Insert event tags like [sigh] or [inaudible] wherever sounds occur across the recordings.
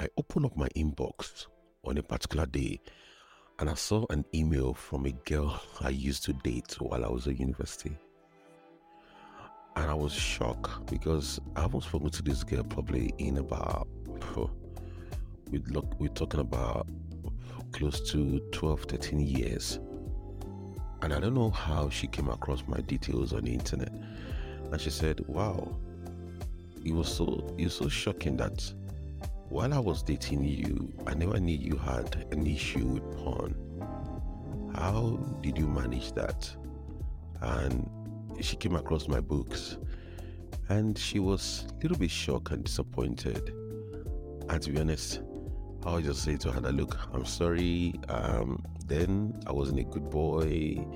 I opened up my inbox on a particular day and I saw an email from a girl [laughs] I used to date while I was at university. And I was shocked because I haven't spoken to this girl probably in about, [sighs] we'd look, we're talking about close to 12, 13 years. And I don't know how she came across my details on the internet. And she said, Wow, it was so it was so shocking that while I was dating you, I never knew you had an issue with porn. How did you manage that? And she came across my books and she was a little bit shocked and disappointed. And to be honest, I was just say to her that look, I'm sorry. Um, then I wasn't a good boy.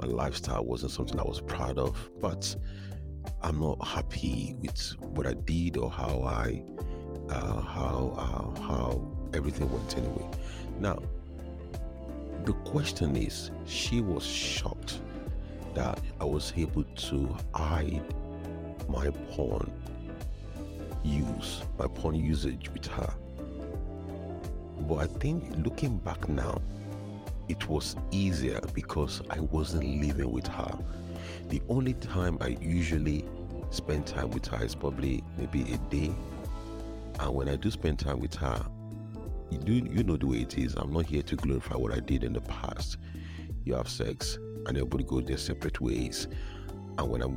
My lifestyle wasn't something I was proud of. But I'm not happy with what I did or how I uh, how uh, how everything went anyway. Now, the question is, she was shocked that I was able to hide my porn use, my porn usage with her. But I think looking back now, it was easier because I wasn't living with her. The only time I usually spend time with her is probably maybe a day and when I do spend time with her, you do you know the way it is. I'm not here to glorify what I did in the past. You have sex and everybody goes their separate ways. And when I'm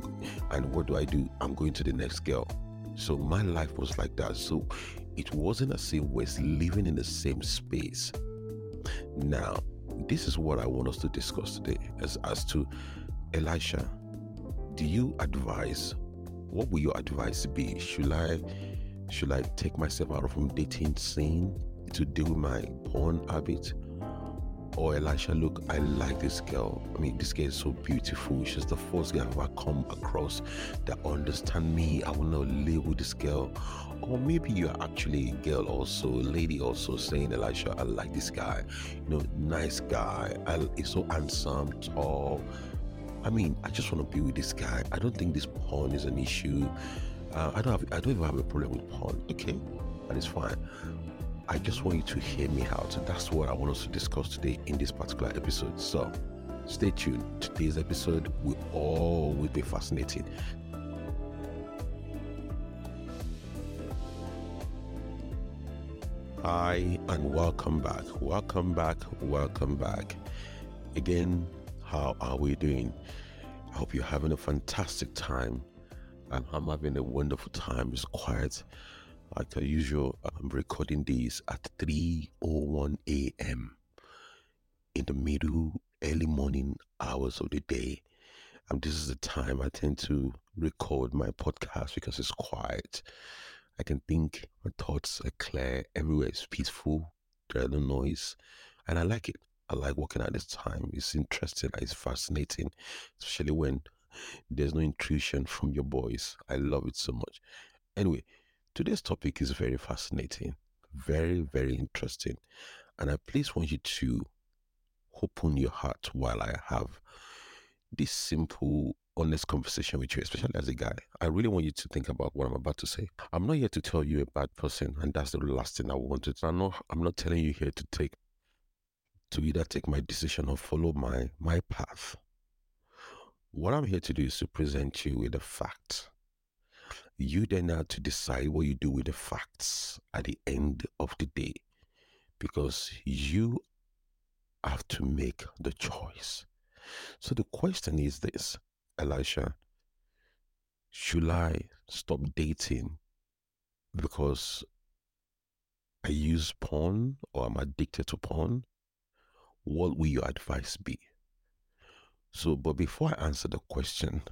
and what do I do? I'm going to the next girl. So my life was like that. So it wasn't as if we're living in the same space. Now, this is what I want us to discuss today as as to Elisha. Do you advise? What will your advice be? Should I should I take myself out of dating scene to deal with my porn habit? Or Elisha, look, I like this girl. I mean, this girl is so beautiful. She's the first girl I've ever come across that understand me. I want to live with this girl. Or maybe you're actually a girl also, a lady also saying, Elisha, I like this guy. You know, nice guy. I, he's so handsome, tall. I mean, I just want to be with this guy. I don't think this porn is an issue. Uh, I don't have, I don't even have a problem with porn. Okay, that is fine. I just want you to hear me out. That's what I want us to discuss today in this particular episode. So, stay tuned. Today's episode will always be fascinating. Hi, and welcome back. Welcome back. Welcome back. Again, how are we doing? I hope you're having a fantastic time and I'm having a wonderful time. It's quiet. Like usual, I'm recording these at 3.01 a.m. in the middle, early morning hours of the day. And this is the time I tend to record my podcast because it's quiet. I can think, my thoughts are clear, everywhere is peaceful, there's no noise, and I like it. I like working at this time. It's interesting, it's fascinating, especially when there's no intrusion from your boys. I love it so much. Anyway, today's topic is very fascinating, very, very interesting. And I please want you to open your heart while I have this simple, honest conversation with you, especially as a guy. I really want you to think about what I'm about to say. I'm not here to tell you a bad person, and that's the last thing I wanted. I'm not I'm not telling you here to take to either take my decision or follow my my path. What I'm here to do is to present you with the facts. You then have to decide what you do with the facts at the end of the day because you have to make the choice. So the question is this, Elisha, should I stop dating because I use porn or I'm addicted to porn? What will your advice be? So, but before I answer the question,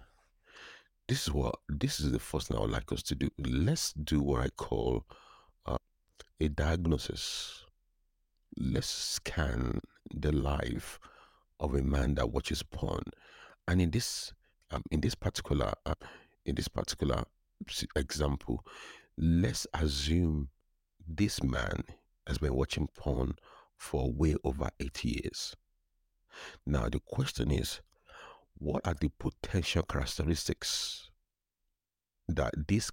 this is what this is the first thing I would like us to do. Let's do what I call uh, a diagnosis. Let's scan the life of a man that watches porn, and in this um, in this particular uh, in this particular example, let's assume this man has been watching porn for way over eight years. Now the question is, what are the potential characteristics that this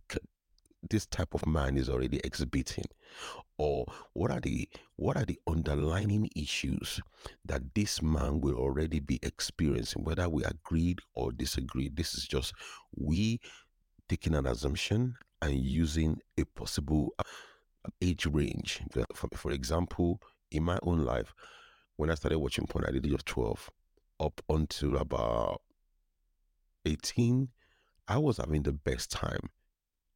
this type of man is already exhibiting? Or what are the what are the underlying issues that this man will already be experiencing whether we agreed or disagreed? This is just we taking an assumption and using a possible uh, age range. For, for example in my own life when i started watching porn at the age of 12 up until about 18 i was having the best time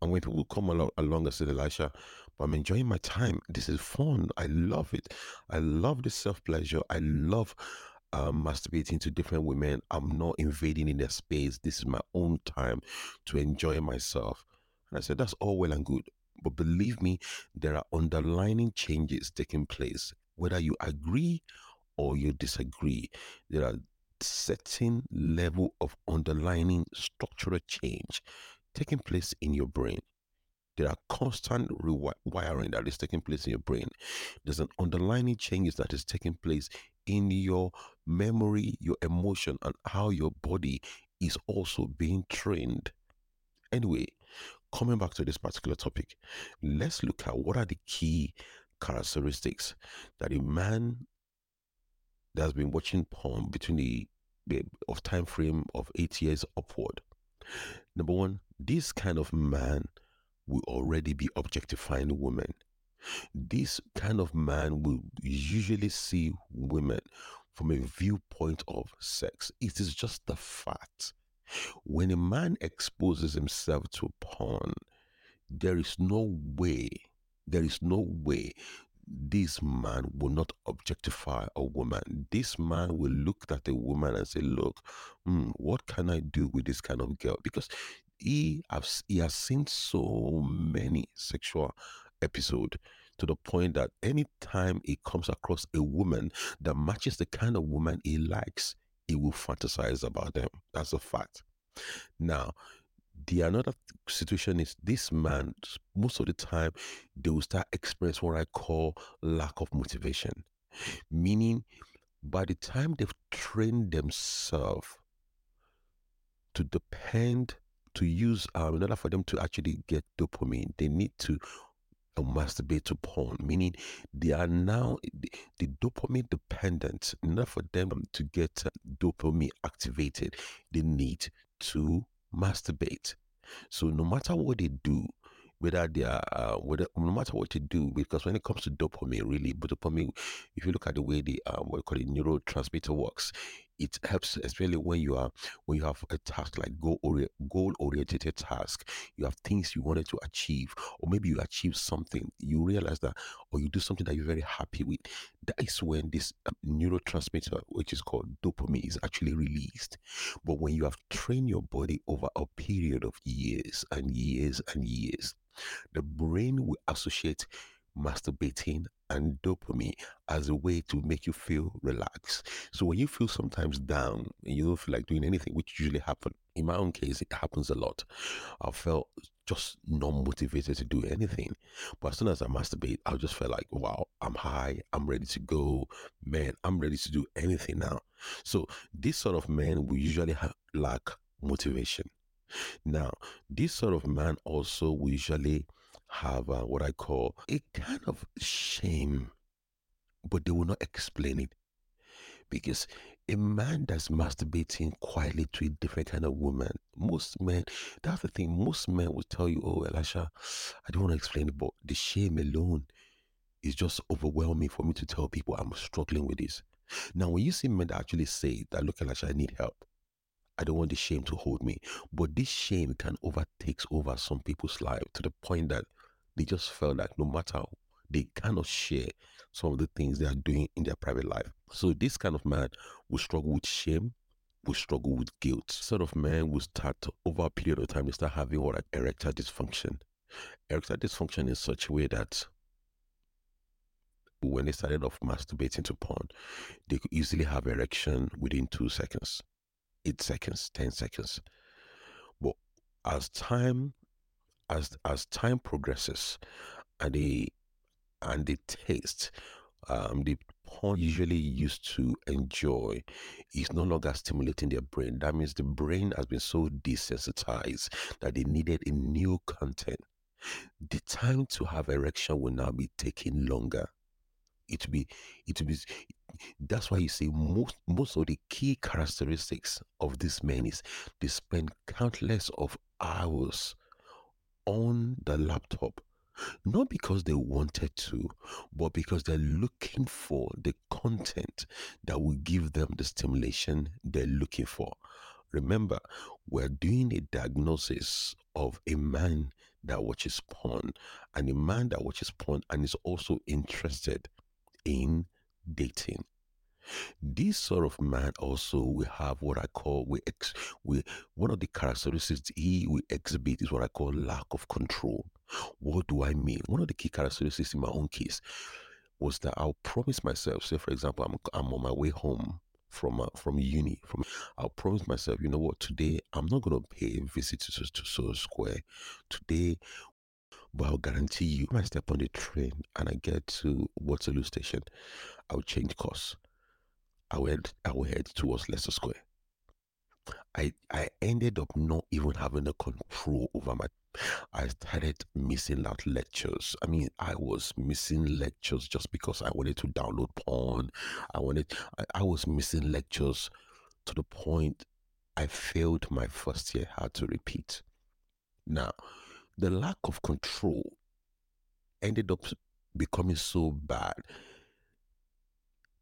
and when people come along, along and say, Elisha, I'm enjoying my time. This is fun. I love it. I love the self pleasure. I love um, masturbating to different women. I'm not invading in their space. This is my own time to enjoy myself. And I said, that's all well and good. But believe me, there are underlining changes taking place. Whether you agree or you disagree, there are certain level of underlining structural change taking place in your brain. There are constant rewiring that is taking place in your brain. There's an underlying changes that is taking place in your memory, your emotion, and how your body is also being trained. Anyway, coming back to this particular topic, let's look at what are the key characteristics that a man that has been watching porn between the, the of time frame of eight years upward. Number one, this kind of man will already be objectifying women. This kind of man will usually see women from a viewpoint of sex. It is just the fact. When a man exposes himself to porn, there is no way, there is no way this man will not objectify a woman. This man will look at a woman and say, Look, hmm, what can I do with this kind of girl? Because he has, he has seen so many sexual episodes to the point that anytime he comes across a woman that matches the kind of woman he likes, he will fantasize about them. That's a fact. Now, the another situation is this man most of the time they will start experiencing what i call lack of motivation. Meaning by the time they've trained themselves to depend to use um, in order for them to actually get dopamine they need to uh, masturbate to porn. Meaning they are now the, the, dopamine dependent order for them to get uh, dopamine activated they need to masturbate. So no matter what they do, whether they are, uh, whether no matter what you do, because when it comes to dopamine, really, but dopamine, if you look at the way the um, what we call it neurotransmitter works, it helps especially when you are when you have a task like goal ori- goal oriented task. You have things you wanted to achieve or maybe you achieve something you realize that or you do something that you're very happy with. That is when this um, neurotransmitter which is called dopamine is actually released. But when you have trained your body over a period of years and years and years the brain will associate masturbating and dopamine as a way to make you feel relaxed. So when you feel sometimes down and you don't feel like doing anything, which usually happen, in my own case, it happens a lot. I felt just not motivated to do anything. But as soon as I masturbate, I just feel like, wow, I'm high, I'm ready to go. Man, I'm ready to do anything now. So this sort of man will usually have, lack motivation. Now, this sort of man also will usually have uh, what I call a kind of shame, but they will not explain it. Because a man that's masturbating quietly to a different kind of woman, most men, that's the thing, most men will tell you, oh, Elisha, I don't want to explain it, but the shame alone is just overwhelming for me to tell people I'm struggling with this. Now, when you see men that actually say that, look, Elisha, I need help, I don't want the shame to hold me. But this shame can overtakes over some people's life to the point that they just felt like no matter they cannot share some of the things they are doing in their private life. So this kind of man will struggle with shame, will struggle with guilt. Sort of man will start over a period of time, they start having what like erectile dysfunction. Erectile dysfunction in such a way that when they started off masturbating to porn, they could easily have erection within two seconds, eight seconds, ten seconds. But as time as as time progresses and the and the taste um, the porn usually used to enjoy is no longer stimulating their brain. That means the brain has been so desensitized that they needed a new content. the time to have erection will now be taking longer. It be, it be. That's why you see most most of the key characteristics of these men is they spend countless of hours on the laptop not because they wanted to, but because they're looking for the content that will give them the stimulation they're looking for. Remember, we're doing a diagnosis of a man that watches porn and a man that watches porn and is also interested in dating. This sort of man also we have what I call we ex we one of the characteristics he we exhibit is what I call lack of control. What do I mean? One of the key characteristics in my own case was that I'll promise myself. Say, for example, I'm I'm on my way home from uh, from uni. From I'll promise myself, you know what? Today I'm not gonna pay a visit to to Soho Square. Today, but I'll guarantee you, when I step on the train and I get to Waterloo Station, I'll change course. I head, I will head towards Leicester Square. I I ended up not even having a control over my I started missing out lectures. I mean, I was missing lectures just because I wanted to download porn. I wanted I, I was missing lectures to the point I failed my first year, had to repeat. Now, the lack of control ended up becoming so bad.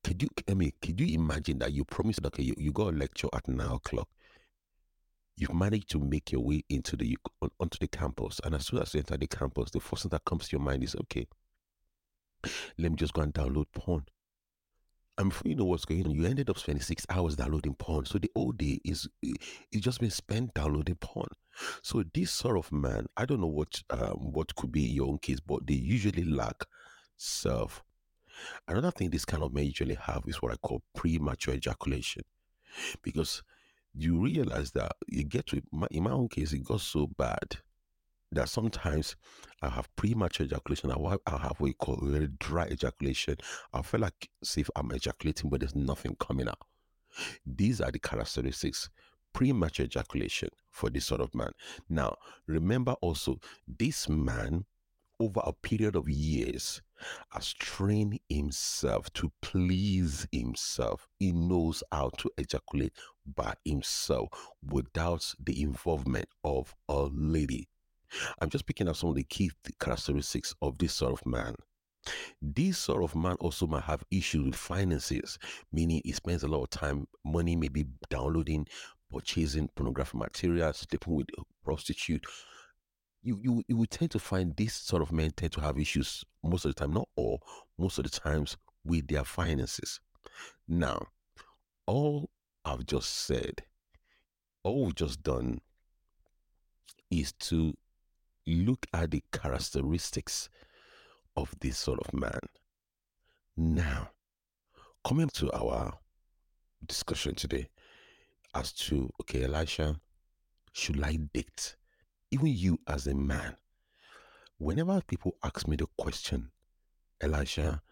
Could you, I mean, could you imagine that you promised, okay, you, you got a lecture at nine o'clock. You've managed to make your way into the on, onto the campus, and as soon as you enter the campus, the first thing that comes to your mind is, okay, let me just go and download porn. And before you know what's going on, you ended up spending six hours downloading porn. So the whole day is it's just been spent downloading porn. So this sort of man, I don't know what um, what could be your own case, but they usually lack self. Another thing this kind of men usually have is what I call premature ejaculation, because you realize that you get to in my own case, it got so bad that sometimes I have premature ejaculation. I have, what you call very dry ejaculation. I feel like see if I'm ejaculating, but there's nothing coming out. These are the characteristics premature ejaculation for this sort of man. Now, remember also, this man, over a period of years, has trained himself to please himself. He knows how to ejaculate by himself without the involvement of a lady. I'm just picking up some of the key characteristics of this sort of man. This sort of man also might have issues with finances, meaning he spends a lot of time, money maybe downloading, purchasing pornographic material, sleeping with a prostitute. You, you you would tend to find this sort of men tend to have issues most of the time, not all, most of the times with their finances. Now, all I've just said, all we've just done is to look at the characteristics of this sort of man. Now, coming to our discussion today as to, okay, Elisha, should I date? Even you as a man, whenever people ask me the question, Elisha,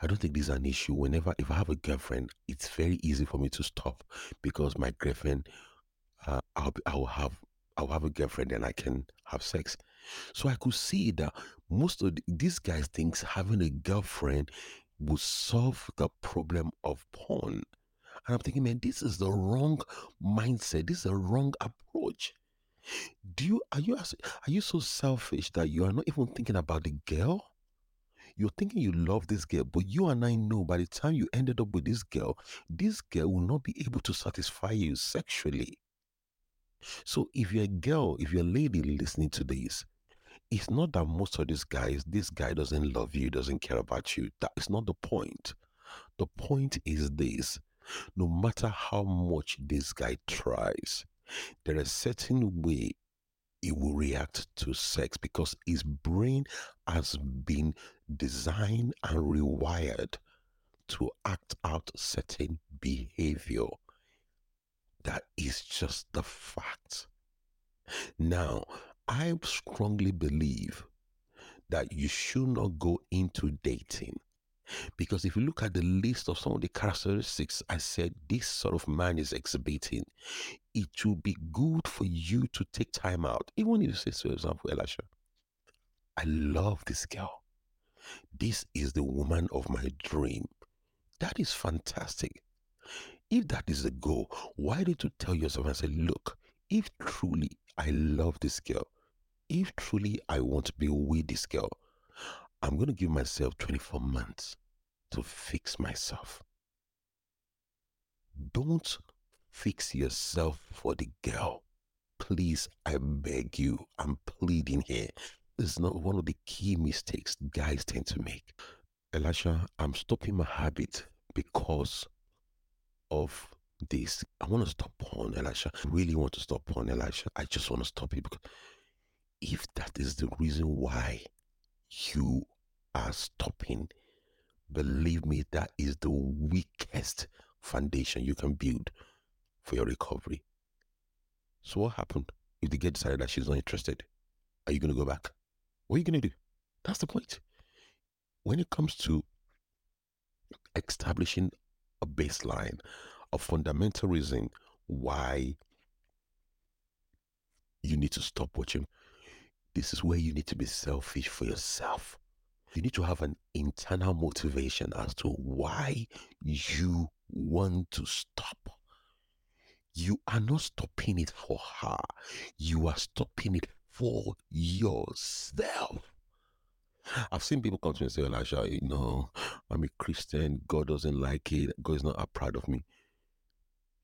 I don't think this is an issue. Whenever, if I have a girlfriend, it's very easy for me to stop because my girlfriend, uh, I'll, I'll have, I'll have a girlfriend and I can have sex. So I could see that most of the, these guys thinks having a girlfriend will solve the problem of porn. And I'm thinking, man, this is the wrong mindset. This is a wrong approach. Do you are you are you so selfish that you are not even thinking about the girl? You're thinking you love this girl, but you and I know by the time you ended up with this girl, this girl will not be able to satisfy you sexually. So if you're a girl, if you're a lady listening to this, it's not that most of these guys, this guy doesn't love you, doesn't care about you. That is not the point. The point is this no matter how much this guy tries, there is certain way he will react to sex because his brain has been designed and rewired to act out certain behavior. That is just the fact. Now, I strongly believe that you should not go into dating because if you look at the list of some of the characteristics I said this sort of man is exhibiting, it will be good for you to take time out. Even if you say, for example, Elisha, I love this girl. This is the woman of my dream. That is fantastic. If that is the goal, why did you tell yourself and say, look, if truly I love this girl, if truly I want to be with this girl, I'm going to give myself 24 months to fix myself. Don't fix yourself for the girl. Please, I beg you, I'm pleading here. This is not one of the key mistakes guys tend to make. Elisha, I'm stopping my habit because of this. I want to stop porn, Elisha. I really want to stop porn, Elisha. I just want to stop it because if that is the reason why you are stopping, believe me, that is the weakest foundation you can build for your recovery. So what happened if the girl decided that she's not interested? Are you going to go back? What are you going to do? That's the point. When it comes to establishing a baseline, a fundamental reason why you need to stop watching, this is where you need to be selfish for yourself. You need to have an internal motivation as to why you want to stop. You are not stopping it for her, you are stopping it for yourself. I've seen people come to me and say, Elisha, you know, I'm a Christian. God doesn't like it. God is not proud of me.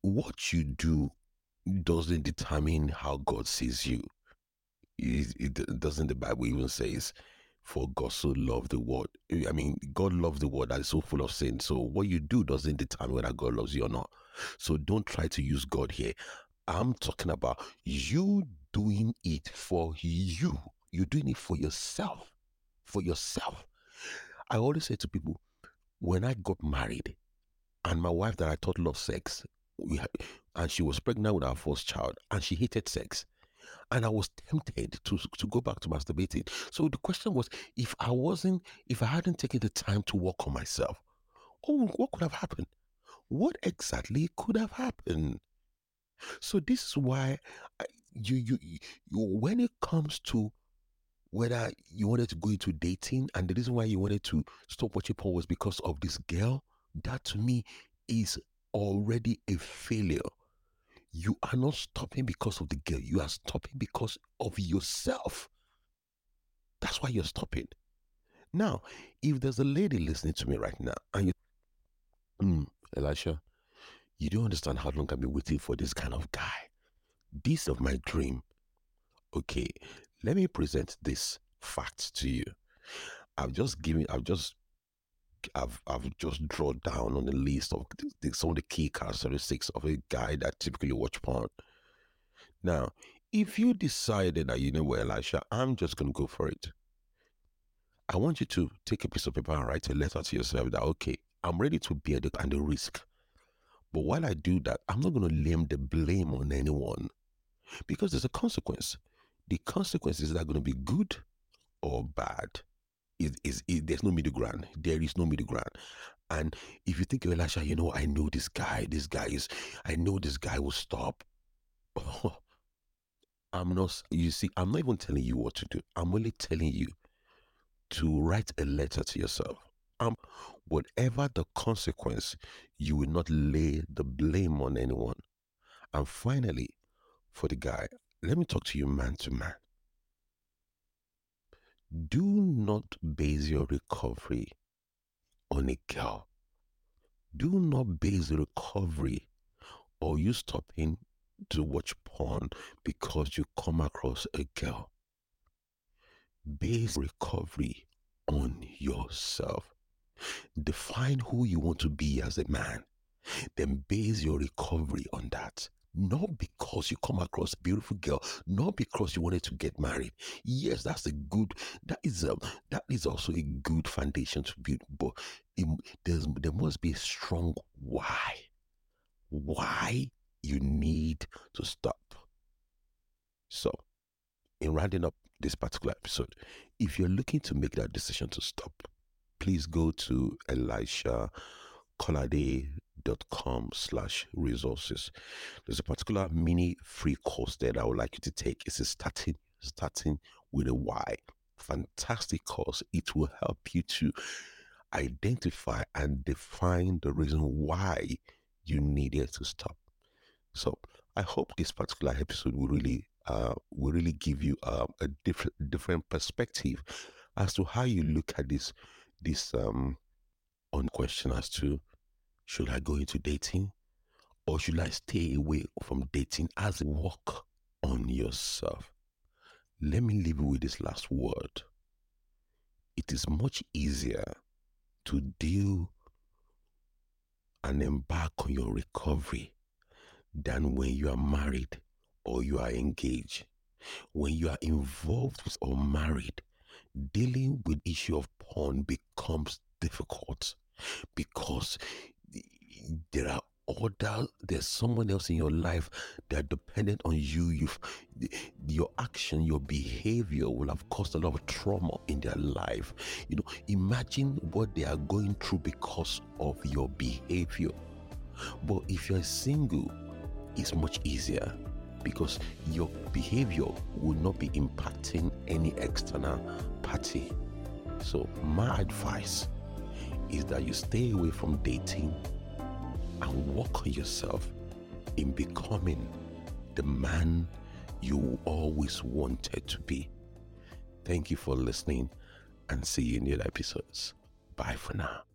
What you do doesn't determine how God sees you. It, it doesn't the Bible even says, for God so loved the world. Eh, I mean, God loves the world that is so full of sin. So what you do doesn't determine whether God loves you or not. So don't try to use God here. I'm talking about you doing it for you. You're doing it for yourself. For yourself. I always say to people, when I got married, and my wife that I thought loved sex, had, and she was pregnant with our first child, and she hated sex and I was tempted to to go back to masturbating. So the question was, if I wasn't, if I hadn't taken the time to work on myself, oh, what could have happened? What exactly could have happened? So this is why I, you, you you when it comes to whether you wanted to go into dating and the reason why you wanted to stop watching porn was because of this girl, that to me is already a failure you are not stopping because of the girl. You are stopping because of yourself. That's why you're stopping. Now, if there's a lady listening to me right now and you, mm, Elisha, you don't understand how long I've been waiting for this kind of guy. This of my dream. Okay, let me present this fact to you. I've just given, I've just I've I've just drawn down on the list of the, some of the key characteristics of a guy that typically watch porn. Now, if you decided that you know what, Elisha, I'm just gonna go for it. I want you to take a piece of paper and write a letter to yourself that okay, I'm ready to bear the and the risk. But while I do that, I'm not gonna lay the blame on anyone because there's a consequence. The consequence is that to be good or bad is, is, is there's no middle ground. There is no middle ground. And if you think of Elisha, you know, I know this guy. This guy is, I know this guy will stop. [laughs] I'm not, you see, I'm not even telling you what to do. I'm only telling you to write a letter to yourself. Um, whatever the consequence, you will not lay the blame on anyone. And finally, for the guy, let me talk to you man to man do not base your recovery on a girl. Do not base recovery or you stopping to watch porn because you come across a girl. Base recovery on yourself. Define who you want to be as a man. Then base your recovery on that not because you come across a beautiful girl, not because you wanted to get married. Yes, that's a good. That is a that is also a good foundation to build. But it, there's there must be a strong why. Why you need to stop. So, in rounding up this particular episode, if you're looking to make that decision to stop, please go to Elisha Kolade com slash resources. There's a particular mini free course there that I would like you to take. It's a starting starting with a why. fantastic course. It will help you to identify and define the reason why you needed to stop. So I hope this particular episode will really uh, will really give you uh, a different different perspective as to how you look at this this um on question as to should I go into dating or should I stay away from dating as a work on yourself? Let me leave you with this last word. It is much easier to deal and embark on your recovery than when you are married or you are engaged. When you are involved with or married, dealing with issue of porn becomes difficult because there are other there's someone else in your life that dependent on you. You've your action your behavior will have caused a lot of trauma in their life. You know imagine what they are going through because of your behavior. But if you're single it's much easier because your behavior will not be impacting any external party. So my advice is that you stay away from dating and work on yourself in becoming the man you always wanted to be. Thank you for listening and see you in the episodes. Bye for now.